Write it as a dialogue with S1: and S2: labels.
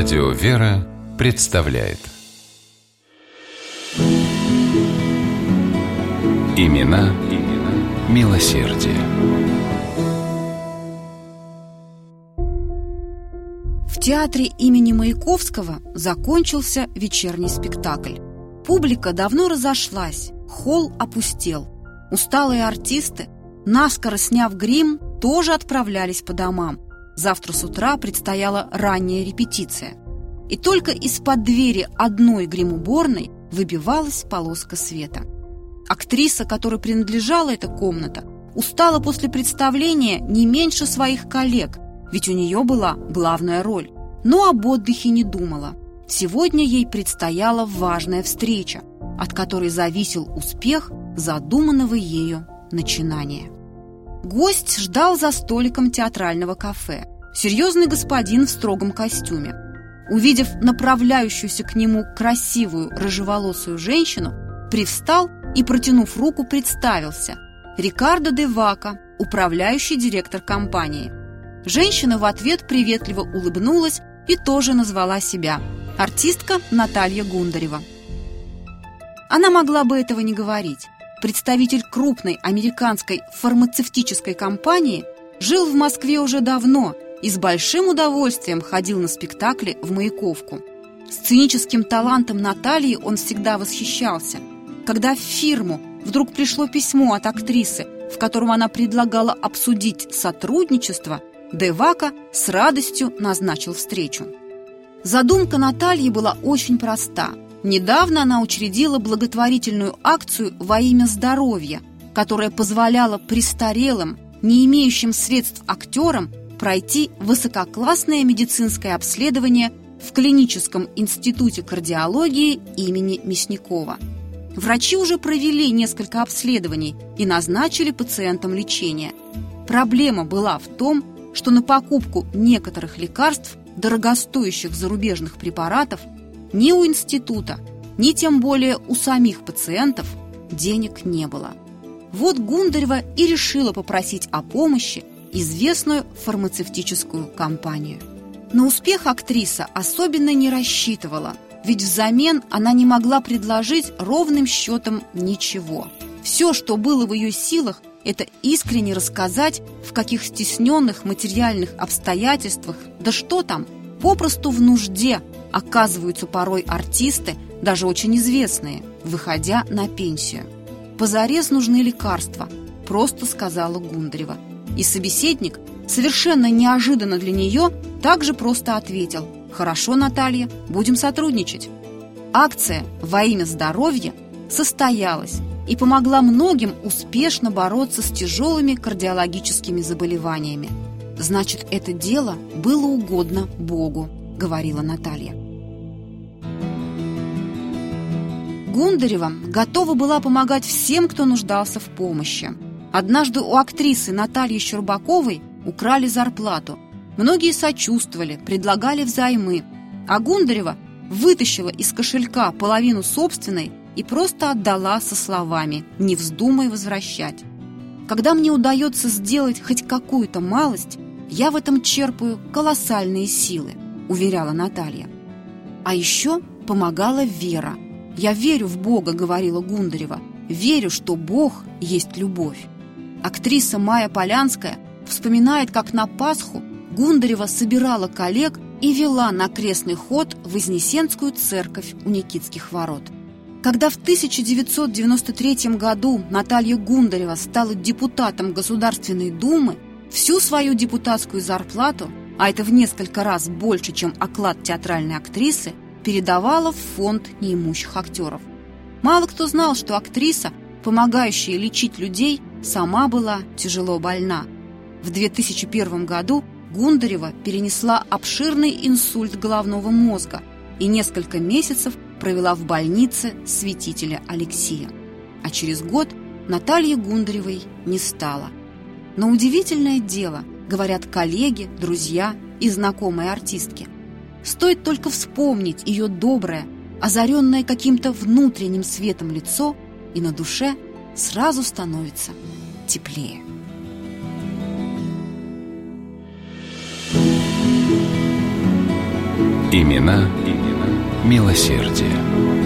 S1: Радио «Вера» представляет Имена, имена милосердие.
S2: В театре имени Маяковского закончился вечерний спектакль. Публика давно разошлась, холл опустел. Усталые артисты, наскоро сняв грим, тоже отправлялись по домам. Завтра с утра предстояла ранняя репетиция. И только из-под двери одной гримуборной выбивалась полоска света. Актриса, которой принадлежала эта комната, устала после представления не меньше своих коллег, ведь у нее была главная роль. Но об отдыхе не думала. Сегодня ей предстояла важная встреча, от которой зависел успех задуманного ею начинания. Гость ждал за столиком театрального кафе. Серьезный господин в строгом костюме. Увидев направляющуюся к нему красивую рыжеволосую женщину, привстал и, протянув руку, представился. Рикардо де Вака, управляющий директор компании. Женщина в ответ приветливо улыбнулась и тоже назвала себя. Артистка Наталья Гундарева. Она могла бы этого не говорить представитель крупной американской фармацевтической компании, жил в Москве уже давно и с большим удовольствием ходил на спектакли в Маяковку. Сценическим талантом Натальи он всегда восхищался. Когда в фирму вдруг пришло письмо от актрисы, в котором она предлагала обсудить сотрудничество, Девака с радостью назначил встречу. Задумка Натальи была очень проста – Недавно она учредила благотворительную акцию во имя здоровья, которая позволяла престарелым, не имеющим средств актерам пройти высококлассное медицинское обследование в клиническом институте кардиологии имени Мясникова. Врачи уже провели несколько обследований и назначили пациентам лечение. Проблема была в том, что на покупку некоторых лекарств, дорогостоящих зарубежных препаратов, ни у института, ни тем более у самих пациентов денег не было. Вот Гундарева и решила попросить о помощи известную фармацевтическую компанию. На успех актриса особенно не рассчитывала, ведь взамен она не могла предложить ровным счетом ничего. Все, что было в ее силах, это искренне рассказать, в каких стесненных материальных обстоятельствах, да что там, попросту в нужде оказываются порой артисты, даже очень известные, выходя на пенсию. «Позарез нужны лекарства», – просто сказала Гундарева. И собеседник, совершенно неожиданно для нее, также просто ответил «Хорошо, Наталья, будем сотрудничать». Акция «Во имя здоровья» состоялась и помогла многим успешно бороться с тяжелыми кардиологическими заболеваниями. Значит, это дело было угодно Богу говорила Наталья. Гундарева готова была помогать всем, кто нуждался в помощи. Однажды у актрисы Натальи Щербаковой украли зарплату. Многие сочувствовали, предлагали взаймы. А Гундарева вытащила из кошелька половину собственной и просто отдала со словами «не вздумай возвращать». Когда мне удается сделать хоть какую-то малость, я в этом черпаю колоссальные силы уверяла Наталья. А еще помогала вера. «Я верю в Бога», — говорила Гундарева. «Верю, что Бог есть любовь». Актриса Майя Полянская вспоминает, как на Пасху Гундарева собирала коллег и вела на крестный ход в Вознесенскую церковь у Никитских ворот. Когда в 1993 году Наталья Гундарева стала депутатом Государственной Думы, всю свою депутатскую зарплату а это в несколько раз больше, чем оклад театральной актрисы, передавала в фонд неимущих актеров. Мало кто знал, что актриса, помогающая лечить людей, сама была тяжело больна. В 2001 году Гундарева перенесла обширный инсульт головного мозга и несколько месяцев провела в больнице святителя Алексия. А через год Натальи Гундаревой не стало. Но удивительное дело – говорят коллеги, друзья и знакомые артистки. Стоит только вспомнить ее доброе, озаренное каким-то внутренним светом лицо, и на душе сразу становится теплее.
S1: Имена, имена милосердие.